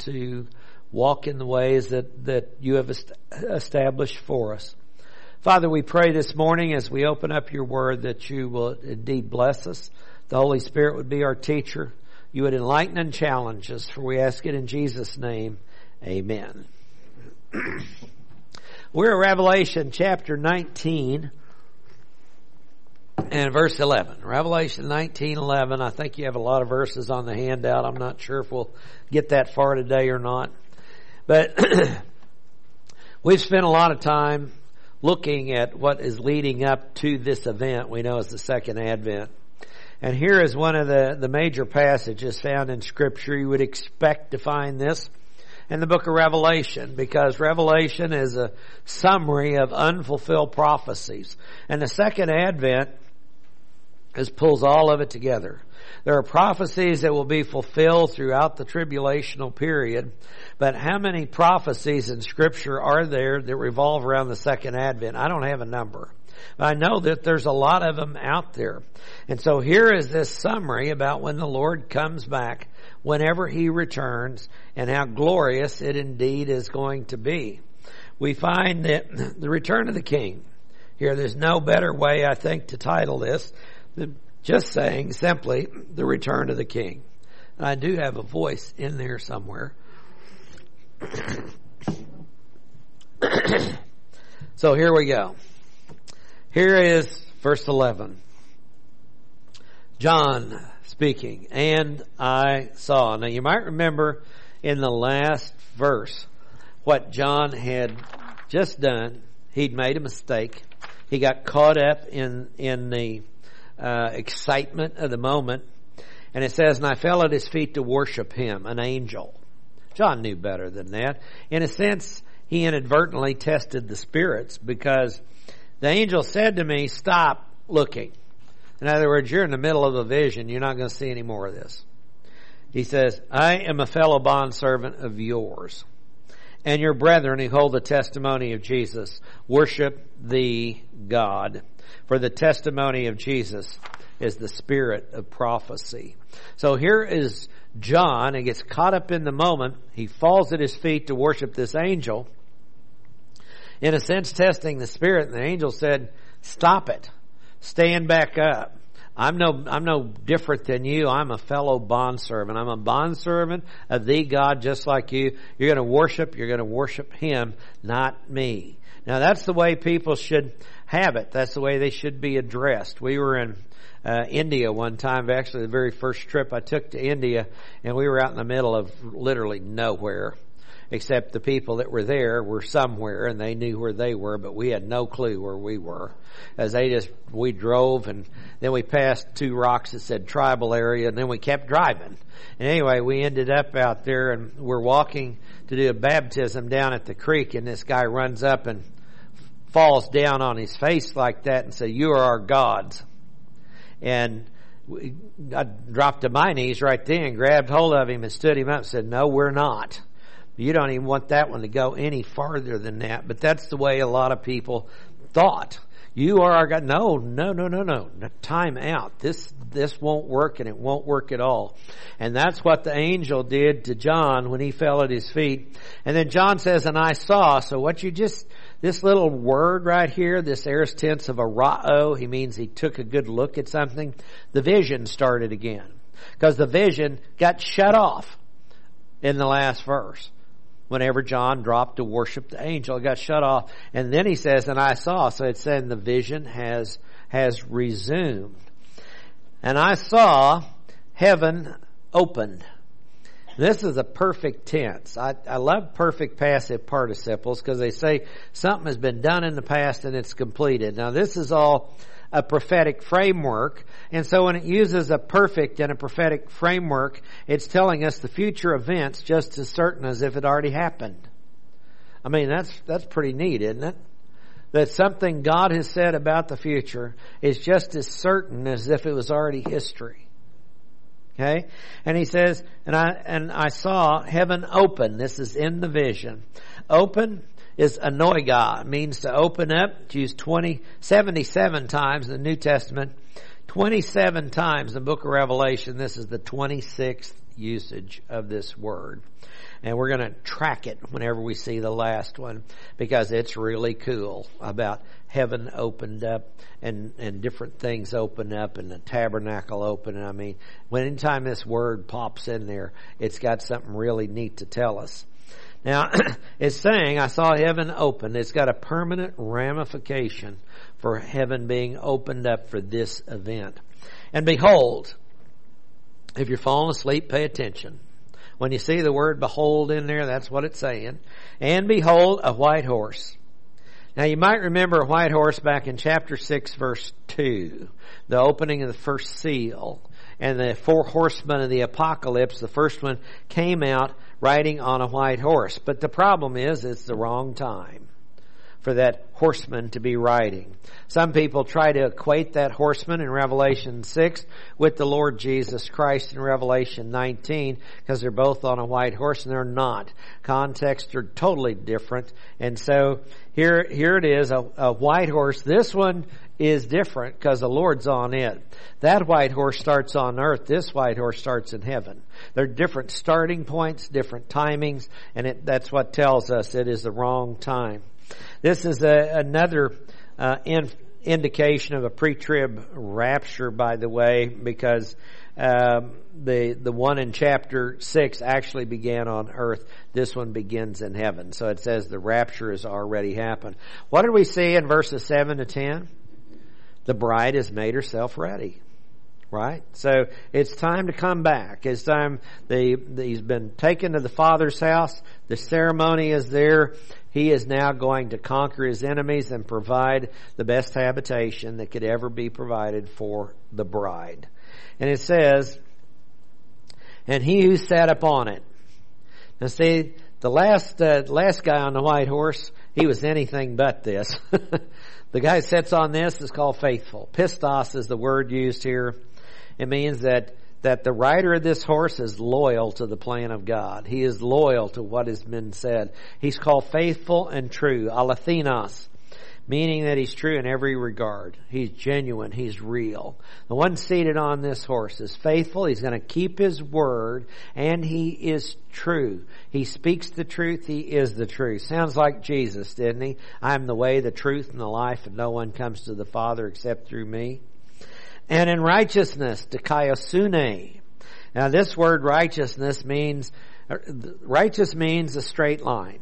to walk in the ways that, that you have established for us. Father, we pray this morning as we open up your word that you will indeed bless us. The Holy Spirit would be our teacher. You would enlighten and challenge us, for we ask it in Jesus' name. Amen. We're in Revelation chapter 19 and verse 11. Revelation 19, 11. I think you have a lot of verses on the handout. I'm not sure if we'll get that far today or not. But we've spent a lot of time looking at what is leading up to this event we know as the second advent. And here is one of the, the major passages found in scripture. You would expect to find this in the book of Revelation because Revelation is a summary of unfulfilled prophecies. And the second advent is pulls all of it together. There are prophecies that will be fulfilled throughout the tribulational period, but how many prophecies in scripture are there that revolve around the second advent? I don't have a number. But I know that there's a lot of them out there. And so here is this summary about when the Lord comes back, whenever he returns, and how glorious it indeed is going to be. We find that the return of the king, here there's no better way I think to title this just saying simply the return of the king. I do have a voice in there somewhere. so here we go. Here is verse 11. John speaking, and I saw. Now you might remember in the last verse what John had just done. He'd made a mistake. He got caught up in, in the uh, excitement of the moment. And it says, and I fell at his feet to worship him, an angel. John knew better than that. In a sense, he inadvertently tested the spirits because the angel said to me, stop looking. In other words, you're in the middle of a vision. You're not going to see any more of this. He says, I am a fellow bondservant of yours and your brethren who hold the testimony of Jesus. Worship the God. For the testimony of Jesus is the spirit of prophecy. So here is John and gets caught up in the moment. He falls at his feet to worship this angel. In a sense, testing the spirit. And the angel said, stop it. Stand back up. I'm no, I'm no different than you. I'm a fellow bondservant. I'm a bondservant of the God just like you. You're going to worship, you're going to worship Him, not me. Now that's the way people should have it. That's the way they should be addressed. We were in uh, India one time, actually the very first trip I took to India, and we were out in the middle of literally nowhere except the people that were there were somewhere and they knew where they were, but we had no clue where we were. As they just, we drove and then we passed two rocks that said tribal area and then we kept driving. And anyway, we ended up out there and we're walking to do a baptism down at the creek and this guy runs up and falls down on his face like that and said, you are our gods. And I dropped to my knees right then, grabbed hold of him and stood him up and said, no, we're not. You don't even want that one to go any farther than that. But that's the way a lot of people thought. You are our God. No, no, no, no, no. Time out. This, this won't work and it won't work at all. And that's what the angel did to John when he fell at his feet. And then John says, and I saw. So what you just, this little word right here, this aorist tense of a ra'o, he means he took a good look at something. The vision started again. Because the vision got shut off in the last verse whenever John dropped to worship the angel. It got shut off. And then he says, and I saw. So it's said the vision has, has resumed. And I saw heaven opened. This is a perfect tense. I, I love perfect passive participles because they say something has been done in the past and it's completed. Now this is all a prophetic framework. And so when it uses a perfect and a prophetic framework, it's telling us the future events just as certain as if it already happened. I mean, that's, that's pretty neat, isn't it? That something God has said about the future is just as certain as if it was already history. Okay? And he says, and I, and I saw heaven open. This is in the vision. Open is anoiga, means to open up. It's used 20, 77 times in the New Testament. 27 times in the book of Revelation. This is the 26th usage of this word. And we're going to track it whenever we see the last one because it's really cool about heaven opened up and, and different things open up and the tabernacle open. I mean, when anytime this word pops in there, it's got something really neat to tell us. Now, it's saying, I saw heaven open. It's got a permanent ramification for heaven being opened up for this event. And behold, if you're falling asleep, pay attention. When you see the word behold in there, that's what it's saying. And behold, a white horse. Now you might remember a white horse back in chapter 6 verse 2, the opening of the first seal. And the four horsemen of the apocalypse, the first one came out riding on a white horse. But the problem is, it's the wrong time for that horseman to be riding. Some people try to equate that horseman in Revelation 6 with the Lord Jesus Christ in Revelation 19 because they're both on a white horse and they're not. Contexts are totally different. And so here, here it is, a, a white horse. This one is different because the Lord's on it. That white horse starts on earth. This white horse starts in heaven. They're different starting points, different timings, and it, that's what tells us it is the wrong time. This is a, another uh, in, indication of a pre-trib rapture, by the way, because um, the the one in chapter six actually began on earth. This one begins in heaven. So it says the rapture has already happened. What did we see in verses seven to ten? The bride has made herself ready right? So it's time to come back. It's time the, the, he's been taken to the Father's house. The ceremony is there. He is now going to conquer his enemies and provide the best habitation that could ever be provided for the bride. And it says, and he who sat upon it. Now see, the last, uh, last guy on the white horse, he was anything but this. the guy sits on this is called faithful. Pistos is the word used here. It means that that the rider of this horse is loyal to the plan of God. He is loyal to what has been said. He's called faithful and true, alathenos, meaning that he's true in every regard. He's genuine. He's real. The one seated on this horse is faithful. He's going to keep his word and he is true. He speaks the truth. He is the truth. Sounds like Jesus, didn't he? I am the way, the truth, and the life and no one comes to the Father except through me and in righteousness, dikaiosune. Now this word righteousness means, uh, righteous means a straight line.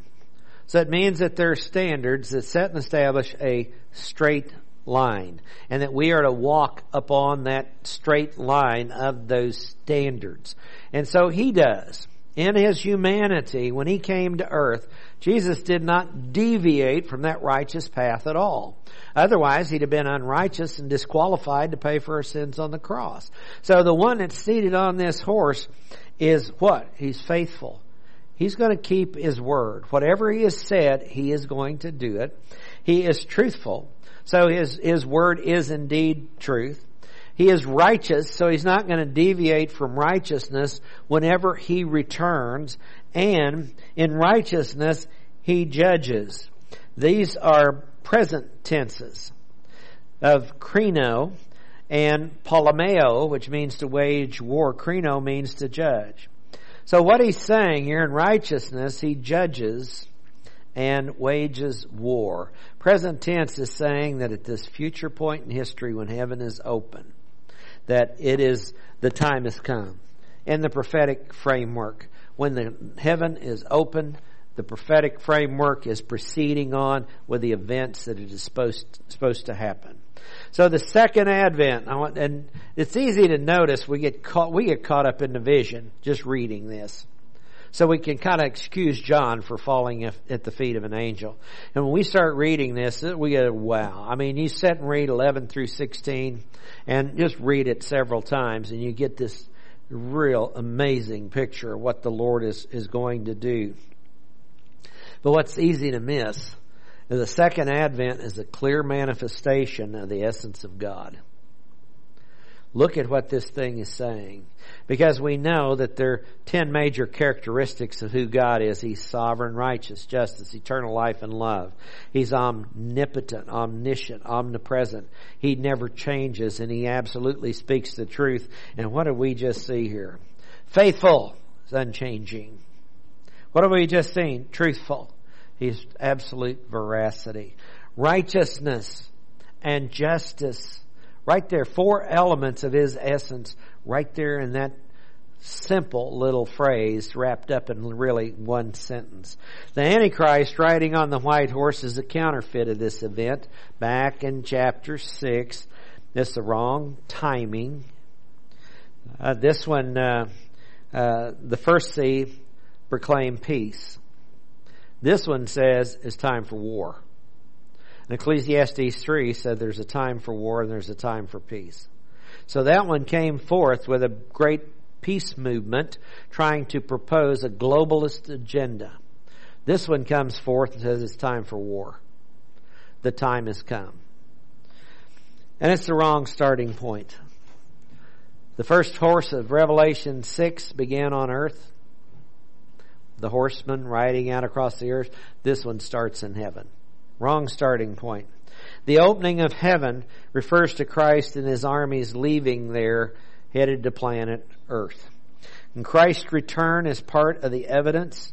So it means that there are standards that set and establish a straight line and that we are to walk upon that straight line of those standards. And so he does. In his humanity, when he came to earth, Jesus did not deviate from that righteous path at all. Otherwise, he'd have been unrighteous and disqualified to pay for our sins on the cross. So the one that's seated on this horse is what? He's faithful. He's going to keep his word. Whatever he has said, he is going to do it. He is truthful. So his, his word is indeed truth. He is righteous, so he's not going to deviate from righteousness whenever he returns and in righteousness he judges. These are present tenses of krino and polemeo, which means to wage war. Krino means to judge. So what he's saying here in righteousness, he judges and wages war. Present tense is saying that at this future point in history when heaven is open, that it is, the time has come. In the prophetic framework, when the heaven is open, the prophetic framework is proceeding on with the events that it is supposed supposed to happen. So the second advent, want, and it's easy to notice we get caught we get caught up in the vision just reading this. So we can kind of excuse John for falling at the feet of an angel. And when we start reading this, we go, wow. I mean, you sit and read 11 through 16 and just read it several times and you get this real amazing picture of what the Lord is, is going to do. But what's easy to miss is the second advent is a clear manifestation of the essence of God. Look at what this thing is saying. Because we know that there are ten major characteristics of who God is. He's sovereign, righteous, justice, eternal life, and love. He's omnipotent, omniscient, omnipresent. He never changes and he absolutely speaks the truth. And what do we just see here? Faithful is unchanging. What have we just seen? Truthful. He's absolute veracity. Righteousness and justice. Right there, four elements of his essence right there in that simple little phrase wrapped up in really one sentence. The Antichrist riding on the white horse is a counterfeit of this event. Back in chapter 6, this the wrong timing. Uh, this one, uh, uh, the first C, proclaim peace. This one says it's time for war. And Ecclesiastes 3 said there's a time for war and there's a time for peace. So that one came forth with a great peace movement trying to propose a globalist agenda. This one comes forth and says it's time for war. The time has come. And it's the wrong starting point. The first horse of Revelation 6 began on earth. The horseman riding out across the earth. This one starts in heaven. Wrong starting point. The opening of heaven refers to Christ and his armies leaving there headed to planet Earth. And Christ's return is part of the evidence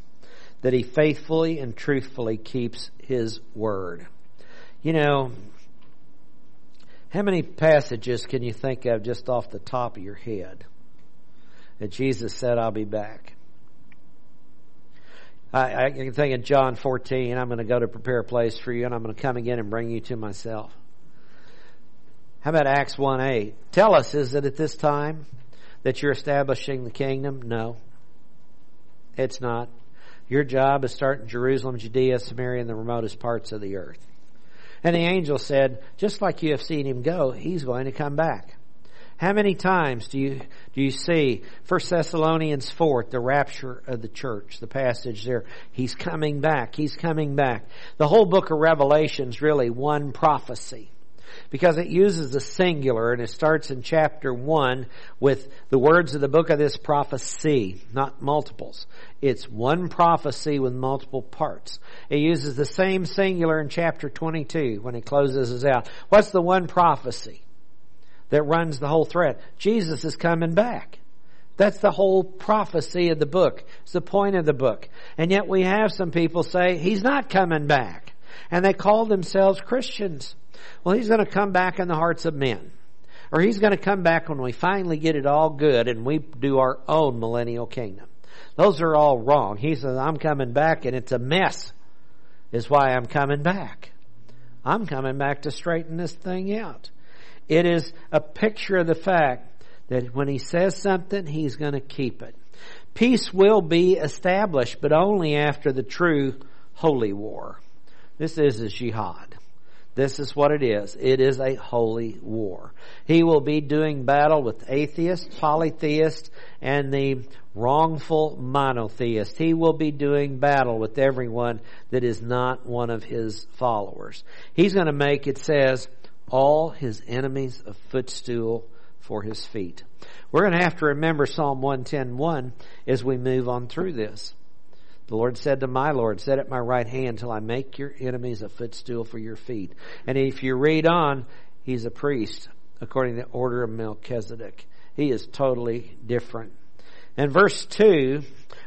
that he faithfully and truthfully keeps his word. You know, how many passages can you think of just off the top of your head that Jesus said, I'll be back? I, I can think of John 14, I'm going to go to prepare a place for you and I'm going to come again and bring you to myself. How about Acts 1 8? Tell us, is it at this time that you're establishing the kingdom? No. It's not. Your job is starting Jerusalem, Judea, Samaria, and the remotest parts of the earth. And the angel said, just like you have seen him go, he's going to come back. How many times do you do you see 1 Thessalonians 4, the rapture of the church, the passage there? He's coming back. He's coming back. The whole book of Revelation is really one prophecy because it uses the singular and it starts in chapter 1 with the words of the book of this prophecy, not multiples. It's one prophecy with multiple parts. It uses the same singular in chapter 22 when it closes us out. What's the one prophecy? That runs the whole thread. Jesus is coming back. That's the whole prophecy of the book. It's the point of the book. And yet we have some people say, He's not coming back. And they call themselves Christians. Well, He's going to come back in the hearts of men. Or He's going to come back when we finally get it all good and we do our own millennial kingdom. Those are all wrong. He says, I'm coming back and it's a mess is why I'm coming back. I'm coming back to straighten this thing out. It is a picture of the fact that when he says something, he's going to keep it. Peace will be established, but only after the true holy war. This is a jihad. This is what it is. It is a holy war. He will be doing battle with atheists, polytheists, and the wrongful monotheist. He will be doing battle with everyone that is not one of his followers. He's going to make, it says, all his enemies a footstool for his feet. We're going to have to remember Psalm 110.1 as we move on through this. The Lord said to my Lord, Set at my right hand till I make your enemies a footstool for your feet. And if you read on, he's a priest according to the order of Melchizedek. He is totally different. And verse 2,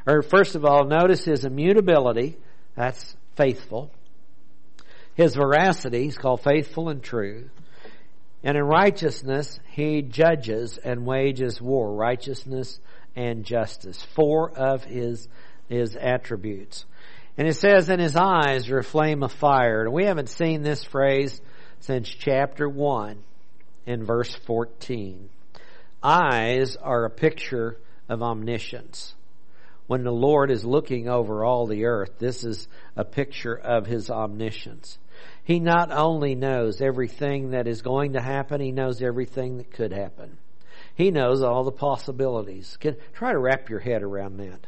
or first of all, notice his immutability. That's faithful. His veracity is called faithful and true. And in righteousness, he judges and wages war, righteousness and justice. Four of his, his attributes. And it says, in his eyes are a flame of fire. And we haven't seen this phrase since chapter 1 in verse 14. Eyes are a picture of omniscience when the Lord is looking over all the earth, this is a picture of His omniscience. He not only knows everything that is going to happen, He knows everything that could happen. He knows all the possibilities. Can, try to wrap your head around that.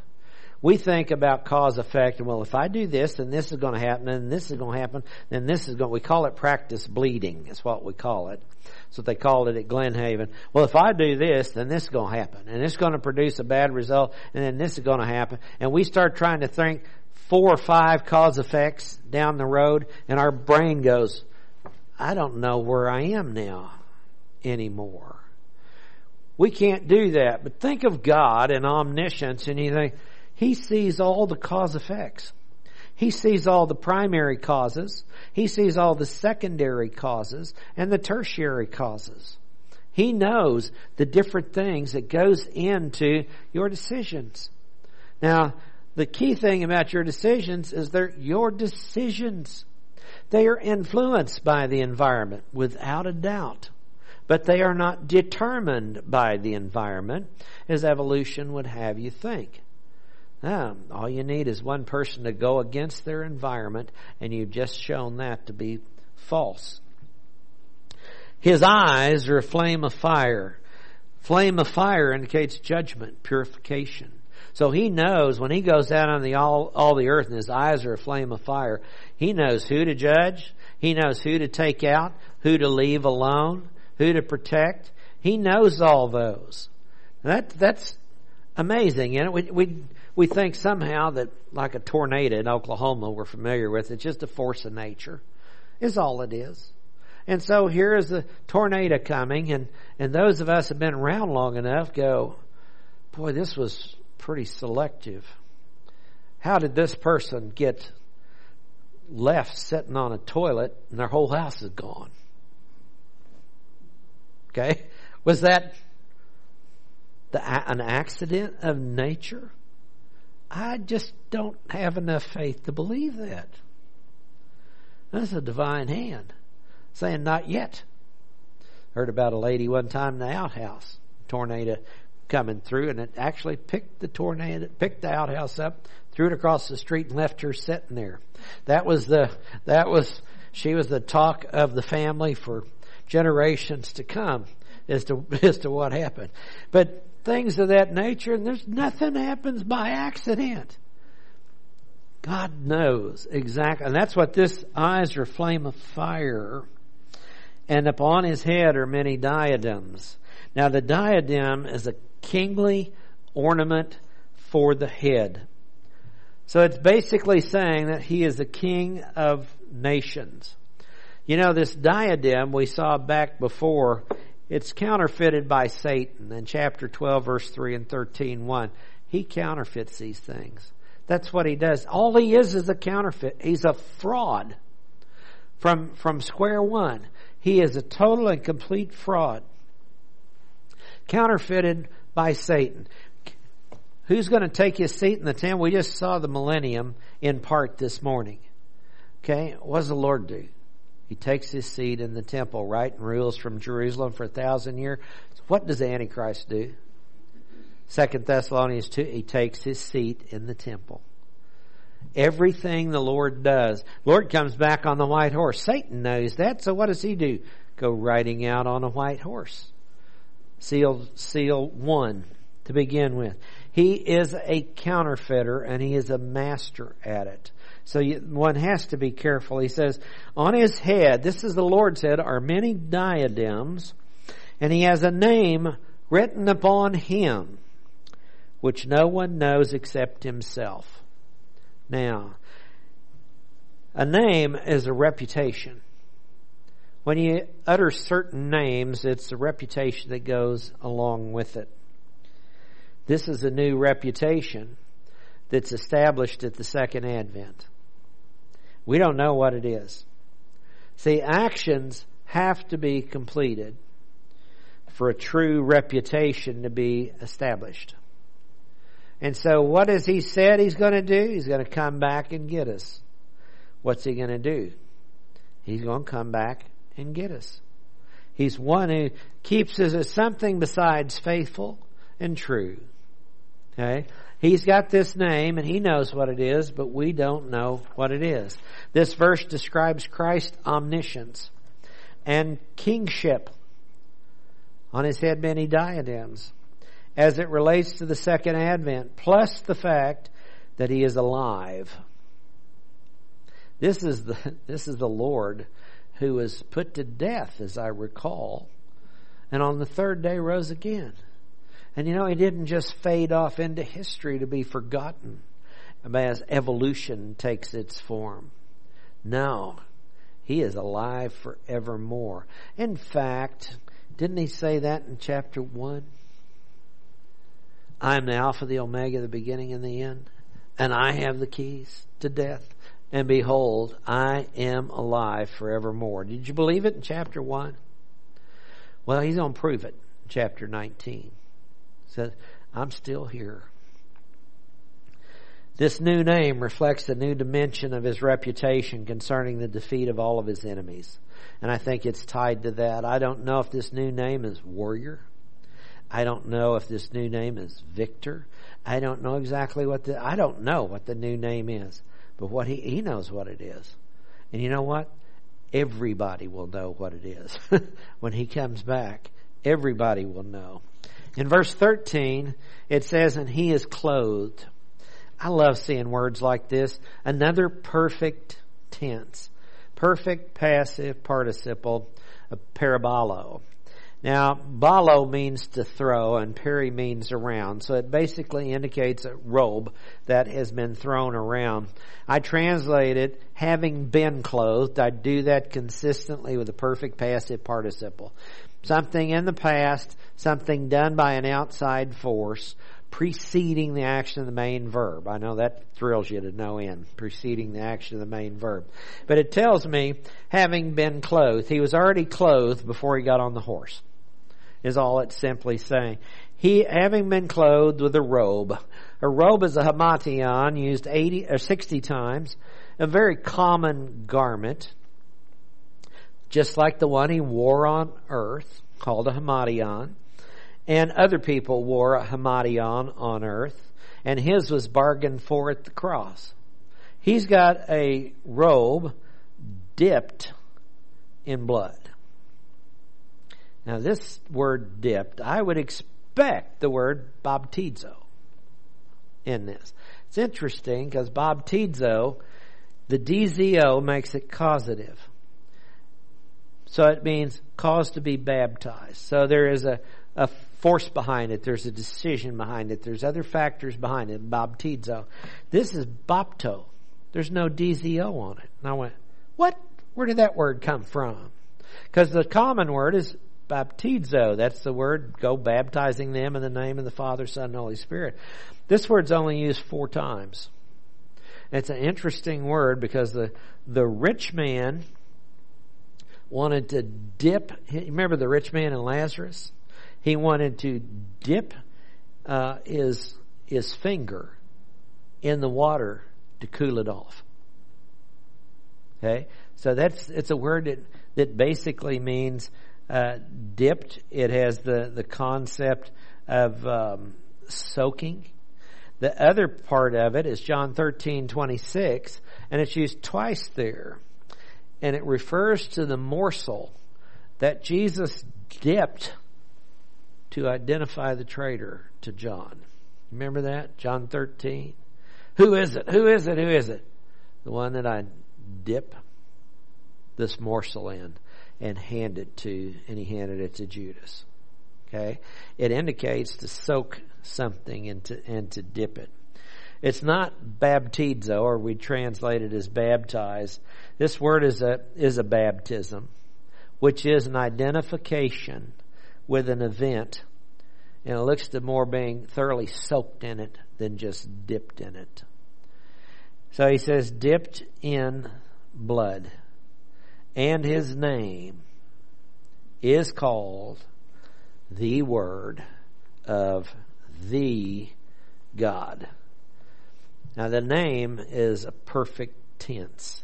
We think about cause effect, and well, if I do this, then this is going to happen, and this is going to happen, then this is going. We call it practice bleeding. Is what we call it. That's what they called it at Glen Haven. Well, if I do this, then this is going to happen. And it's going to produce a bad result, and then this is going to happen. And we start trying to think four or five cause effects down the road, and our brain goes, I don't know where I am now anymore. We can't do that. But think of God and omniscience and you think, He sees all the cause effects. He sees all the primary causes. He sees all the secondary causes and the tertiary causes. He knows the different things that goes into your decisions. Now, the key thing about your decisions is they're your decisions. They are influenced by the environment without a doubt, but they are not determined by the environment as evolution would have you think. Now, all you need is one person to go against their environment and you've just shown that to be false. His eyes are a flame of fire. Flame of fire indicates judgment, purification. So he knows when he goes out on the all, all the earth and his eyes are a flame of fire, he knows who to judge, he knows who to take out, who to leave alone, who to protect. He knows all those. That that's amazing. And we we we think somehow that like a tornado in Oklahoma we're familiar with, it's just a force of nature. Is all it is. And so here is the tornado coming, and, and those of us have been around long enough go, boy, this was pretty selective. How did this person get left sitting on a toilet and their whole house is gone? Okay? Was that the, an accident of nature? I just don't have enough faith to believe that. That's a divine hand saying, Not yet. Heard about a lady one time in the outhouse, tornado coming through, and it actually picked the tornado, picked the outhouse up, threw it across the street, and left her sitting there. That was the, that was, she was the talk of the family for generations to come as to, as to what happened. But things of that nature, and there's nothing happens by accident. God knows exactly, and that's what this eyes are flame of fire and upon his head are many diadems. Now the diadem is a kingly ornament for the head. So it's basically saying that he is the king of nations. You know, this diadem we saw back before, it's counterfeited by Satan in chapter 12 verse 3 and 13 1. He counterfeits these things. That's what he does. All he is is a counterfeit. He's a fraud from, from square one. He is a total and complete fraud. Counterfeited by Satan. Who's going to take his seat in the temple? We just saw the millennium in part this morning. Okay, what does the Lord do? He takes his seat in the temple, right, and rules from Jerusalem for a thousand years. What does the Antichrist do? Second Thessalonians 2, he takes his seat in the temple everything the Lord does. Lord comes back on the white horse. Satan knows that, so what does he do? Go riding out on a white horse. Seal, seal one to begin with. He is a counterfeiter and he is a master at it. So you, one has to be careful. He says, on his head, this is the Lord's head, are many diadems, and he has a name written upon him, which no one knows except himself. Now, a name is a reputation. When you utter certain names, it's the reputation that goes along with it. This is a new reputation that's established at the second advent. We don't know what it is. See, actions have to be completed for a true reputation to be established. And so what has he said he's going to do? He's going to come back and get us. What's he going to do? He's going to come back and get us. He's one who keeps us as something besides faithful and true. Okay? He's got this name and he knows what it is, but we don't know what it is. This verse describes Christ's omniscience and kingship. On his head many diadems as it relates to the second advent, plus the fact that he is alive. This is the, this is the Lord who was put to death, as I recall, and on the third day rose again. And you know, he didn't just fade off into history to be forgotten as evolution takes its form. No, he is alive forevermore. In fact, didn't he say that in chapter 1? I am the Alpha, the Omega, the beginning and the end, and I have the keys to death. And behold, I am alive forevermore. Did you believe it in chapter 1? Well, he's going to prove it in chapter 19. Says, I'm still here. This new name reflects the new dimension of his reputation concerning the defeat of all of his enemies. And I think it's tied to that. I don't know if this new name is warrior. I don't know if this new name is victor. I don't know exactly what the, I don't know what the new name is. But what he, he knows what it is. And you know what? Everybody will know what it is. when he comes back, everybody will know. In verse 13, it says, and he is clothed I love seeing words like this. Another perfect tense. Perfect passive participle, a periballo. Now, balo means to throw and peri means around. So it basically indicates a robe that has been thrown around. I translate it, having been clothed. I do that consistently with a perfect passive participle. Something in the past, something done by an outside force, preceding the action of the main verb. I know that thrills you to no end, preceding the action of the main verb. But it tells me, having been clothed, he was already clothed before he got on the horse, is all it's simply saying. He, having been clothed with a robe, a robe is a himation used 80 or 60 times, a very common garment, just like the one he wore on earth, called a himation and other people wore a himation on earth, and his was bargained for at the cross. He's got a robe dipped in blood. Now, this word dipped, I would expect the word baptizo in this. It's interesting because baptizo, the DZO makes it causative. So it means cause to be baptized. So there is a, a force behind it. There's a decision behind it. There's other factors behind it. Baptizo. This is bapto. There's no DZO on it. And I went, what? Where did that word come from? Because the common word is baptizo. That's the word, go baptizing them in the name of the Father, Son, and Holy Spirit. This word's only used four times. It's an interesting word because the, the rich man wanted to dip, remember the rich man and Lazarus? He wanted to dip uh, his his finger in the water to cool it off. Okay, so that's it's a word that that basically means uh, dipped. It has the the concept of um, soaking. The other part of it is John thirteen twenty six, and it's used twice there, and it refers to the morsel that Jesus dipped to identify the traitor to John. Remember that? John 13. Who is it? Who is it? Who is it? The one that I dip this morsel in and hand it to, and he handed it to Judas. Okay? It indicates to soak something and to, and to dip it. It's not baptizo, or we translate it as baptize. This word is a, is a baptism, which is an identification with an event, and it looks to more being thoroughly soaked in it than just dipped in it. So he says, dipped in blood. And his name is called the Word of the God. Now the name is a perfect tense.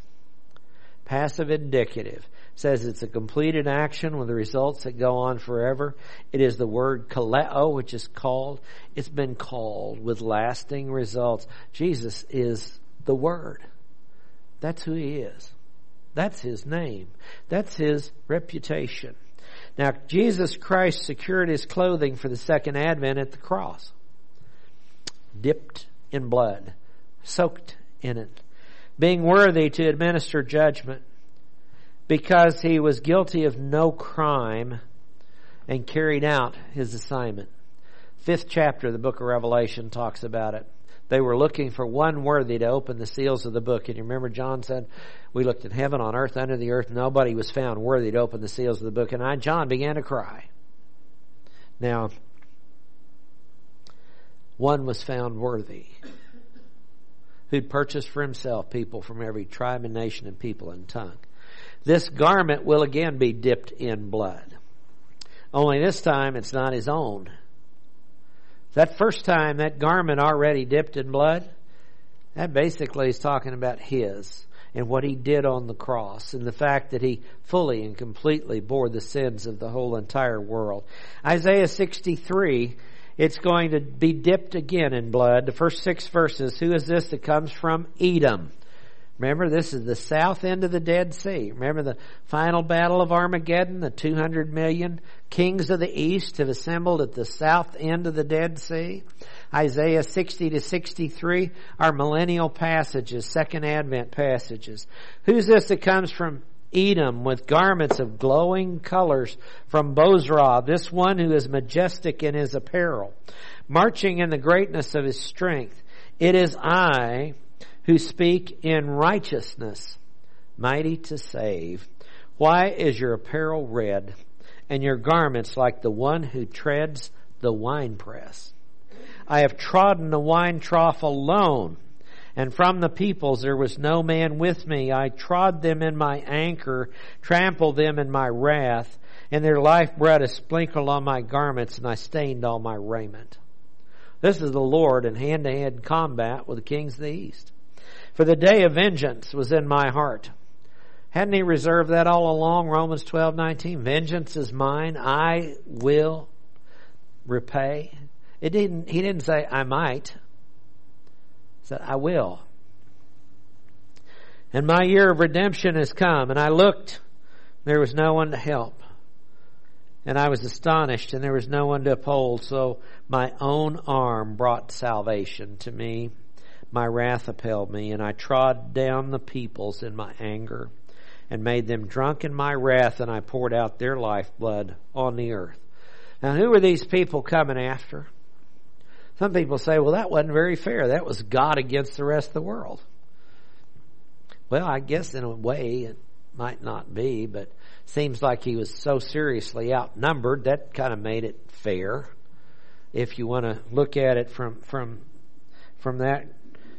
Passive indicative says it's a completed action with the results that go on forever. It is the word kaleo, which is called. It's been called with lasting results. Jesus is the Word. That's who He is. That's His name. That's His reputation. Now, Jesus Christ secured His clothing for the second advent at the cross. Dipped in blood. Soaked in it. Being worthy to administer judgment because he was guilty of no crime and carried out his assignment. Fifth chapter of the book of Revelation talks about it. They were looking for one worthy to open the seals of the book. And you remember John said, we looked in heaven, on earth, under the earth. Nobody was found worthy to open the seals of the book. And I, John began to cry. Now, one was found worthy, who'd purchased for himself people from every tribe and nation and people and tongue. This garment will again be dipped in blood. Only this time it's not his own. That first time that garment already dipped in blood, that basically is talking about his and what he did on the cross and the fact that he fully and completely bore the sins of the whole entire world. Isaiah 63, it's going to be dipped again in blood. The first six verses, who is this that comes from Edom? Remember, this is the south end of the Dead Sea. Remember the final battle of Armageddon? The 200 million kings of the east have assembled at the south end of the Dead Sea. Isaiah 60 to 63 are millennial passages, second advent passages. Who's this that comes from Edom with garments of glowing colors from Bozrah, this one who is majestic in his apparel, marching in the greatness of his strength. It is I who speak in righteousness, mighty to save. Why is your apparel red and your garments like the one who treads the winepress? I have trodden the wine trough alone, and from the peoples there was no man with me. I trod them in my anger, trampled them in my wrath, and their life blood is sprinkled on my garments, and I stained all my raiment. This is the Lord in hand to hand combat with the kings of the east. For the day of vengeance was in my heart. Hadn't he reserved that all along? Romans twelve nineteen. Vengeance is mine. I will repay. It didn't, he didn't say, I might. Said, I will. And my year of redemption has come. And I looked, there was no one to help. And I was astonished, and there was no one to uphold. So my own arm brought salvation to me. My wrath upheld me, and I trod down the peoples in my anger, and made them drunk in my wrath, and I poured out their lifeblood on the earth. Now, who are these people coming after? Some people say, well, that wasn't very fair. That was God against the rest of the world. Well, I guess in a way it might not be, but seems like he was so seriously outnumbered that kind of made it fair. If you want to look at it from from from that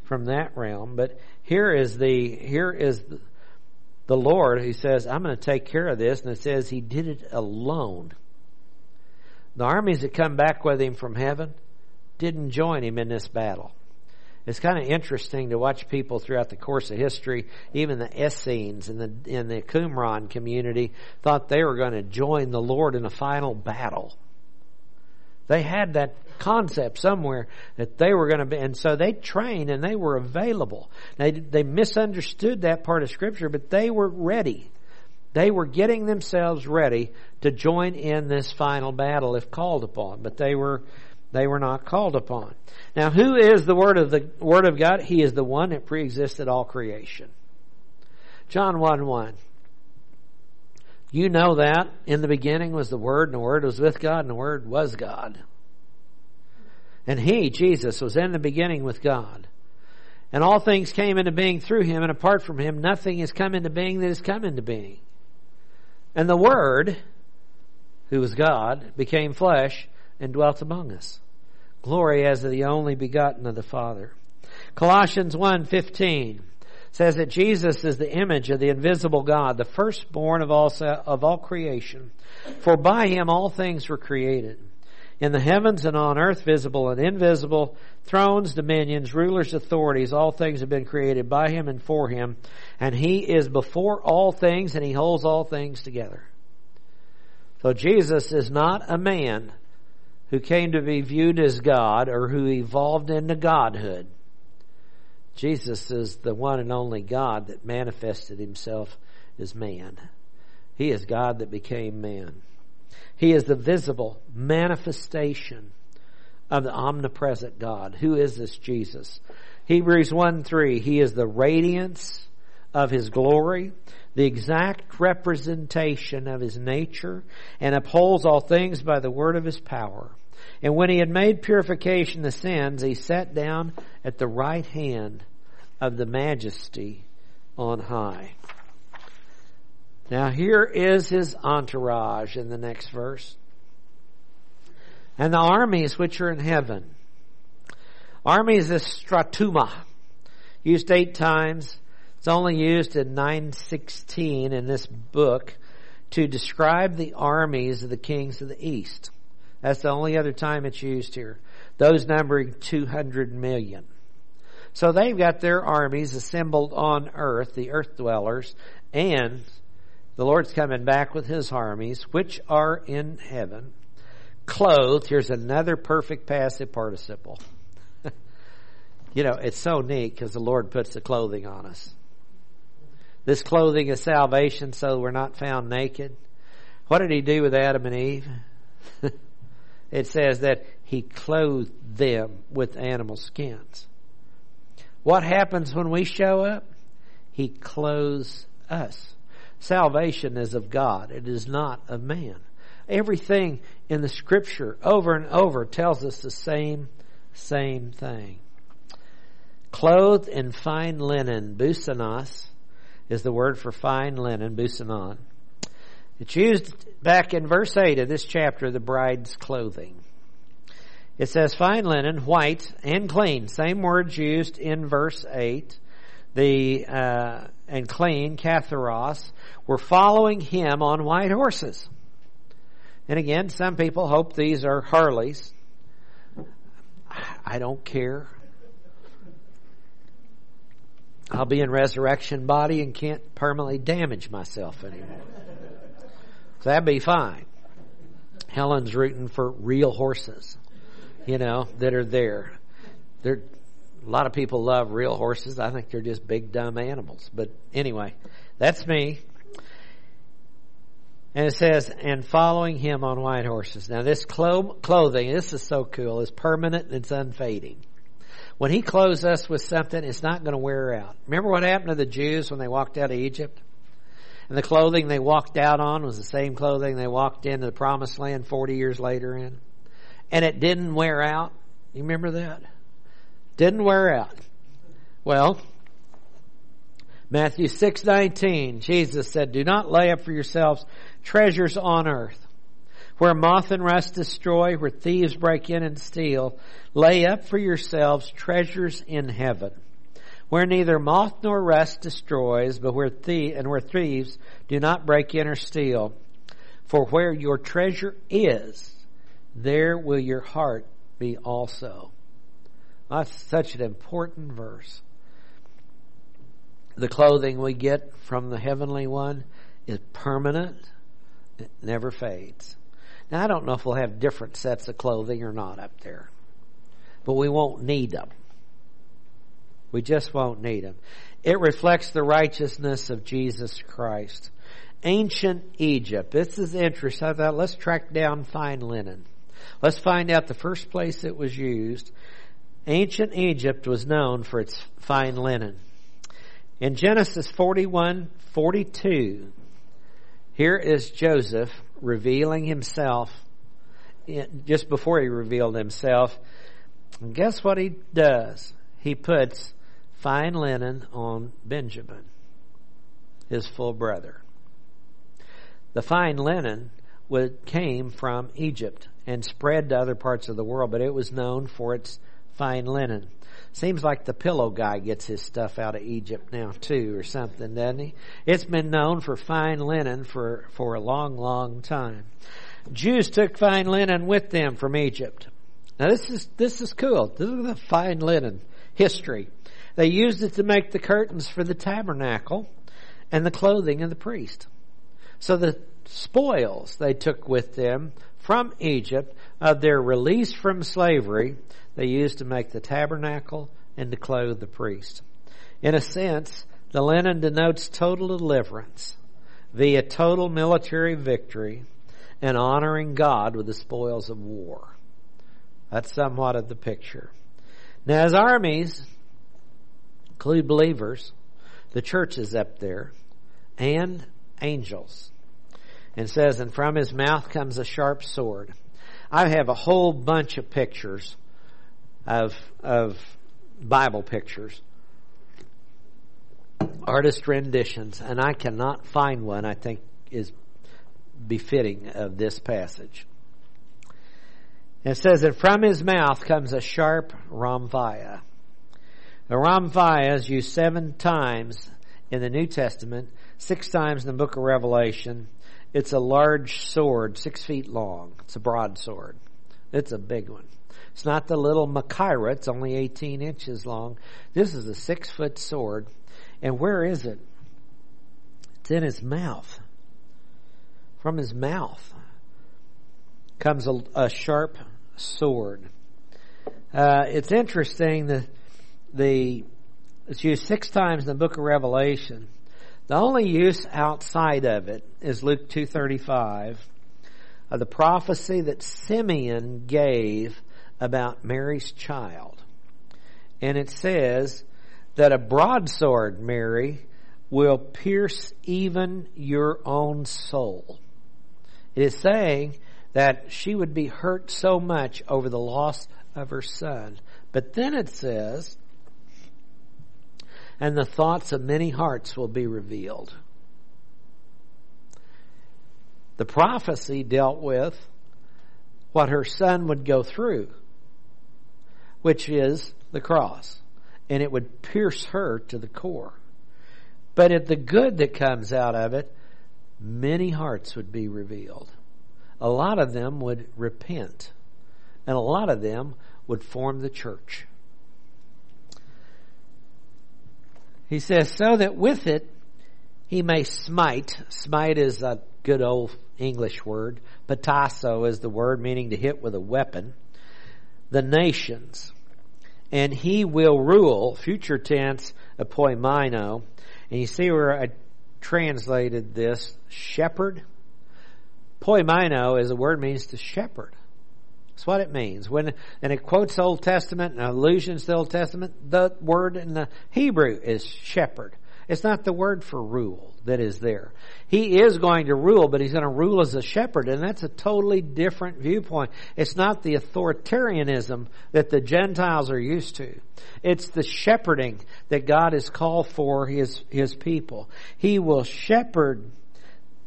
from that realm, but here is the here is the, Lord who says, "I'm going to take care of this," and it says He did it alone. The armies that come back with Him from heaven, didn't join him in this battle. It's kind of interesting to watch people throughout the course of history, even the Essenes in the in the Qumran community thought they were going to join the Lord in a final battle. They had that concept somewhere that they were going to be, and so they trained and they were available. They they misunderstood that part of Scripture, but they were ready. They were getting themselves ready to join in this final battle if called upon, but they were they were not called upon. Now, who is the Word of the Word of God? He is the one that preexisted all creation. John 1 1. You know that in the beginning was the Word, and the Word was with God, and the Word was God. And He, Jesus, was in the beginning with God. And all things came into being through Him, and apart from Him, nothing has come into being that has come into being. And the Word, who was God, became flesh and dwelt among us. Glory as the only begotten of the Father. Colossians 1:15 says that Jesus is the image of the invisible God, the firstborn of all of all creation. For by him all things were created. In the heavens and on earth, visible and invisible, thrones, dominions, rulers, authorities, all things have been created by him and for him. And he is before all things and he holds all things together. So Jesus is not a man who came to be viewed as God or who evolved into godhood. Jesus is the one and only God that manifested himself as man. He is God that became man. He is the visible manifestation of the omnipresent God. Who is this Jesus? Hebrews 1 3, He is the radiance of His glory, the exact representation of His nature, and upholds all things by the word of His power. And when he had made purification the sins, he sat down at the right hand of the majesty on high. Now here is his entourage in the next verse. And the armies which are in heaven Armies is strateuma, used eight times. It's only used in 916 in this book to describe the armies of the kings of the east. That's the only other time it's used here. Those numbering 200 million. So they've got their armies assembled on earth, the earth dwellers, and the Lord's coming back with his armies, which are in heaven, clothed. Here's another perfect passive participle. you know, it's so neat because the Lord puts the clothing on us. This clothing is salvation so we're not found naked. What did he do with Adam and Eve? it says that he clothed them with animal skins. What happens when we show up? He clothes us. Salvation is of God. It is not of man. Everything in the scripture over and over tells us the same, same thing. Clothed in fine linen, busanos, is the word for fine linen, busanon. It's used back in verse 8 of this chapter, the bride's clothing. It says fine linen, white and clean. Same words used in verse 8. The, uh, and clean, katharos, were following him on white horses. And again, some people hope these are Harleys. I don't care. I'll be in resurrection body and can't permanently damage myself anymore. So that'd be fine. Helen's rooting for real horses, you know, that are there. They're, a lot of people love real horses. I think they're just big dumb animals. But anyway, that's me. And it says, and following him on white horses. Now this clo- clothing, this is so cool, is permanent and it's unfading. When he clothes us with something, it's not going to wear out. Remember what happened to the Jews when they walked out of Egypt? And the clothing they walked out on was the same clothing they walked into the promised land 40 years later in. And it didn't wear out. You remember that? Didn't wear out. Well, Matthew 6:19 Jesus said, "Do not lay up for yourselves treasures on earth, where moth and rust destroy, where thieves break in and steal, lay up for yourselves treasures in heaven, where neither moth nor rust destroys, but where thie- and where thieves do not break in or steal. For where your treasure is, there will your heart be also. That's such an important verse. The clothing we get from the heavenly one is permanent. It never fades. Now, I don't know if we'll have different sets of clothing or not up there, but we won't need them. We just won't need them. It reflects the righteousness of Jesus Christ. Ancient Egypt. This is interesting. I thought, let's track down fine linen. Let's find out the first place it was used. Ancient Egypt was known for its fine linen. In Genesis 41, 42, here is Joseph revealing himself just before he revealed himself. And guess what he does? He puts fine linen on Benjamin, his full brother. The fine linen would, came from Egypt and spread to other parts of the world, but it was known for its fine linen. Seems like the pillow guy gets his stuff out of Egypt now too, or something, doesn't he? It's been known for fine linen for, for a long, long time. Jews took fine linen with them from Egypt. Now this is, this is cool. This is the fine linen history. They used it to make the curtains for the tabernacle and the clothing of the priest. So the spoils they took with them from Egypt of their release from slavery they used to make the tabernacle and to clothe the priest. In a sense, the linen denotes total deliverance via total military victory and honoring God with the spoils of war. That's somewhat of the picture. Now, as armies include believers, the church is up there, and angels. And says, and from his mouth comes a sharp sword. I have a whole bunch of pictures of of Bible pictures, artist renditions, and I cannot find one I think is befitting of this passage. it says that from his mouth comes a sharp rhomphaia. The rhomphaia is used seven times in the New Testament, six times in the book of Revelation. It's a large sword, six feet long. It's a broadsword. It's a big one. It's not the little Machaira. It's only 18 inches long. This is a six foot sword. And where is it? It's in his mouth. From his mouth comes a, a sharp sword. Uh, it's interesting that the it's used six times in the book of Revelation. The only use outside of it is Luke two thirty five, of the prophecy that Simeon gave about Mary's child, and it says that a broadsword, Mary, will pierce even your own soul. It is saying that she would be hurt so much over the loss of her son. But then it says, and the thoughts of many hearts will be revealed. The prophecy dealt with what her son would go through, which is the cross, and it would pierce her to the core. But at the good that comes out of it, many hearts would be revealed a lot of them would repent, and a lot of them would form the church. He says, so that with it he may smite. Smite is a good old English word. Patasso is the word meaning to hit with a weapon. The nations. And he will rule, future tense, apoimino. And you see where I translated this, shepherd Poimino is a word means to shepherd. That's what it means. When and it quotes Old Testament and allusions to Old Testament, the word in the Hebrew is shepherd. It's not the word for rule that is there. He is going to rule, but he's going to rule as a shepherd, and that's a totally different viewpoint. It's not the authoritarianism that the Gentiles are used to. It's the shepherding that God has called for his, his people. He will shepherd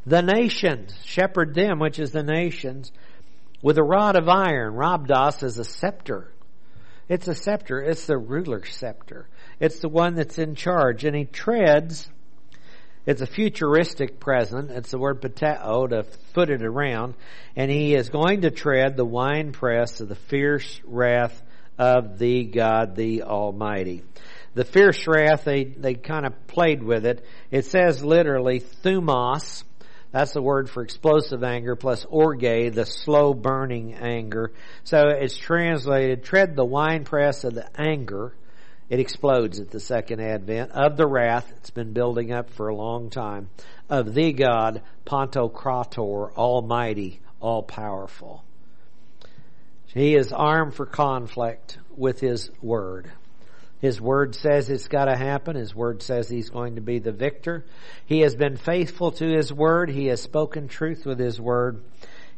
the nations, shepherd them, which is the nations, with a rod of iron. Rabdos is a scepter. It's a scepter. It's the ruler's scepter. It's the one that's in charge. And he treads, it's a futuristic present. It's the word pateo to foot it around. And he is going to tread the winepress of the fierce wrath of the God, the Almighty. The fierce wrath, they, they kind of played with it. It says literally, thumos, that's the word for explosive anger plus orge, the slow burning anger. So it's translated, tread the winepress of the anger. It explodes at the second advent of the wrath. It's been building up for a long time of the God, Pantocrator, Almighty, All Powerful. He is armed for conflict with His Word. His word says it's got to happen. His word says he's going to be the victor. He has been faithful to his word. He has spoken truth with his word.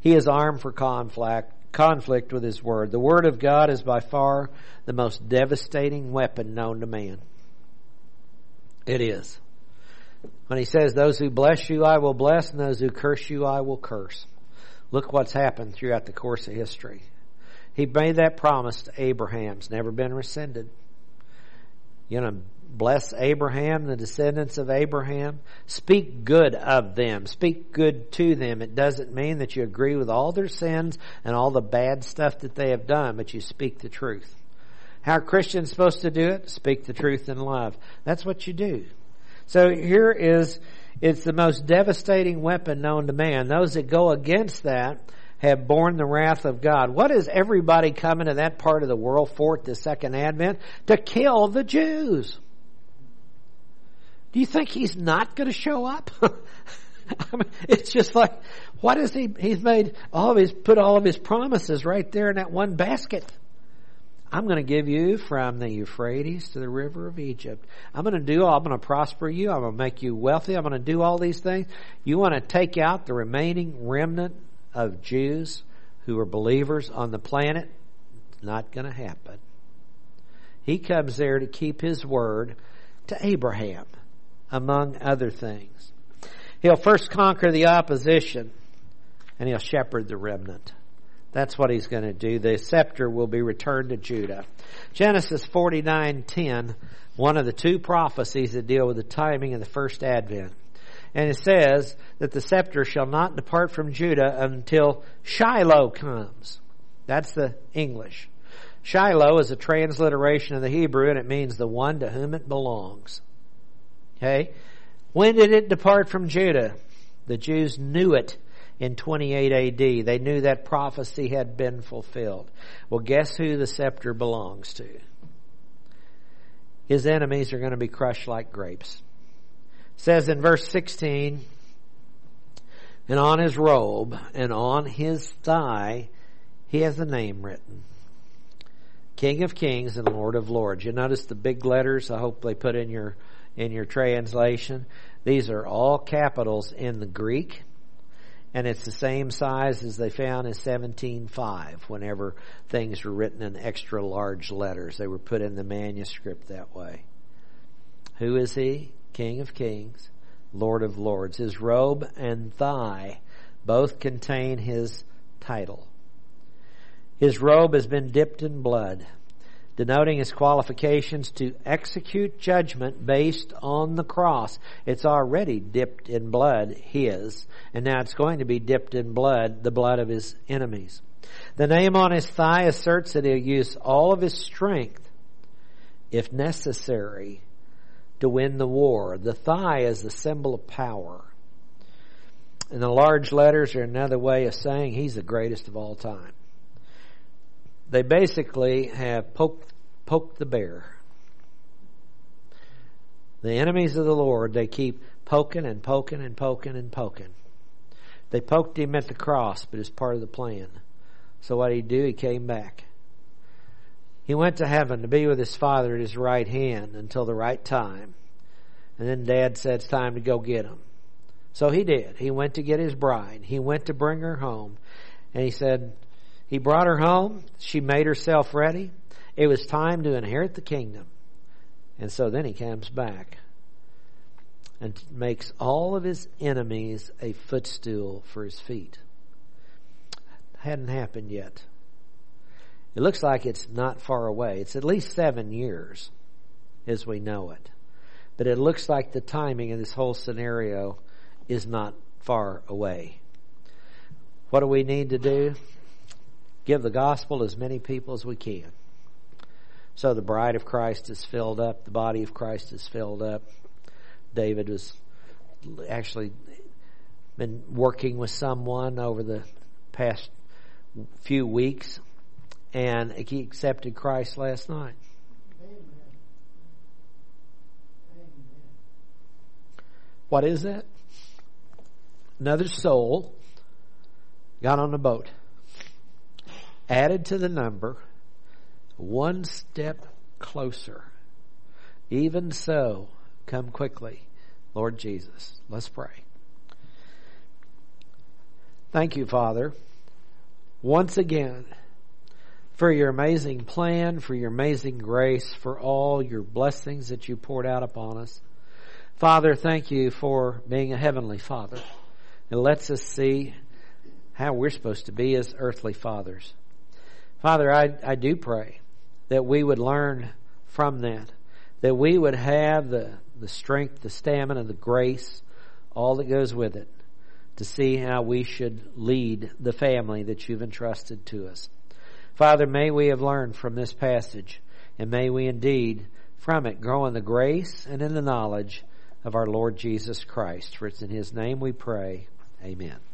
He is armed for conflict, conflict with his word. The word of God is by far the most devastating weapon known to man. It is. When he says, those who bless you I will bless and those who curse you I will curse. Look what's happened throughout the course of history. He made that promise to Abraham. It's never been rescinded. Going to bless Abraham, the descendants of Abraham. Speak good of them. Speak good to them. It doesn't mean that you agree with all their sins and all the bad stuff that they have done, but you speak the truth. How are Christians supposed to do it? Speak the truth in love. That's what you do. So here is, it's the most devastating weapon known to man. Those that go against that have borne the wrath of God. What is everybody coming to that part of the world for at the second advent? To kill the Jews. Do you think he's not going to show up? I mean, it's just like, what is he? He's made all of his, put all of his promises right there in that one basket. I'm going to give you from the Euphrates to the river of Egypt. I'm going to do, all, I'm going to prosper you. I'm going to make you wealthy. I'm going to do all these things. You want to take out the remaining remnant of Jews who are believers on the planet, not going to happen. He comes there to keep his word to Abraham, among other things. He'll first conquer the opposition, and he'll shepherd the remnant. That's what he's going to do. The scepter will be returned to Judah. Genesis 49:10, one of the two prophecies that deal with the timing of the first advent. And it says that the scepter shall not depart from Judah until Shiloh comes. That's the English. Shiloh is a transliteration of the Hebrew and it means the one to whom it belongs. Okay? When did it depart from Judah? The Jews knew it in 28 AD. They knew that prophecy had been fulfilled. Well, guess who the scepter belongs to? His enemies are going to be crushed like grapes. Says in verse 16, and on his robe and on his thigh, he has a name written. King of Kings and Lord of Lords. You notice the big letters I hope they put in your in your translation. These are all capitals in the Greek and it's the same size as they found in 17.5 whenever things were written in extra large letters. They were put in the manuscript that way. Who is he? King of Kings, Lord of Lords. His robe and thigh both contain his title. His robe has been dipped in blood denoting his qualifications to execute judgment based on the cross. It's already dipped in blood, his, and now it's going to be dipped in blood, the blood of his enemies. The name on his thigh asserts that he'll use all of his strength, if necessary, to win the war. The thigh is the symbol of power. And the large letters are another way of saying he's the greatest of all time they basically have poked, poked the bear. The enemies of the Lord, they keep poking and poking and poking and poking. They poked him at the cross, but it's part of the plan. So what did he do? He came back. He went to heaven to be with his father at his right hand until the right time. And then dad said it's time to go get him. So he did. He went to get his bride. He went to bring her home. And he said, he brought her home. She made herself ready. It was time to inherit the kingdom. And so then he comes back and makes all of his enemies a footstool for his feet. Hadn't happened yet. It looks like it's not far away. It's at least seven years as we know it. But it looks like the timing of this whole scenario is not far away. What do we need to do? give the gospel as many people as we can. So the bride of Christ is filled up, the body of Christ is filled up. David was actually been working with someone over the past few weeks and he accepted Christ last night. What is that? Another soul got on the boat added to the number, one step closer. Even so, come quickly, Lord Jesus. Let's pray. Thank you, Father, once again for your amazing plan, for your amazing grace, for all your blessings that you poured out upon us. Father, thank you for being a heavenly Father. It lets us see how we're supposed to be as earthly fathers. Father, I, I do pray that we would learn from that, that we would have the, the strength, the stamina, the grace, all that goes with it to see how we should lead the family that you've entrusted to us. Father, may we have learned from this passage, and may we indeed from it grow in the grace and in the knowledge of our Lord Jesus Christ. For it's in His name we pray. Amen.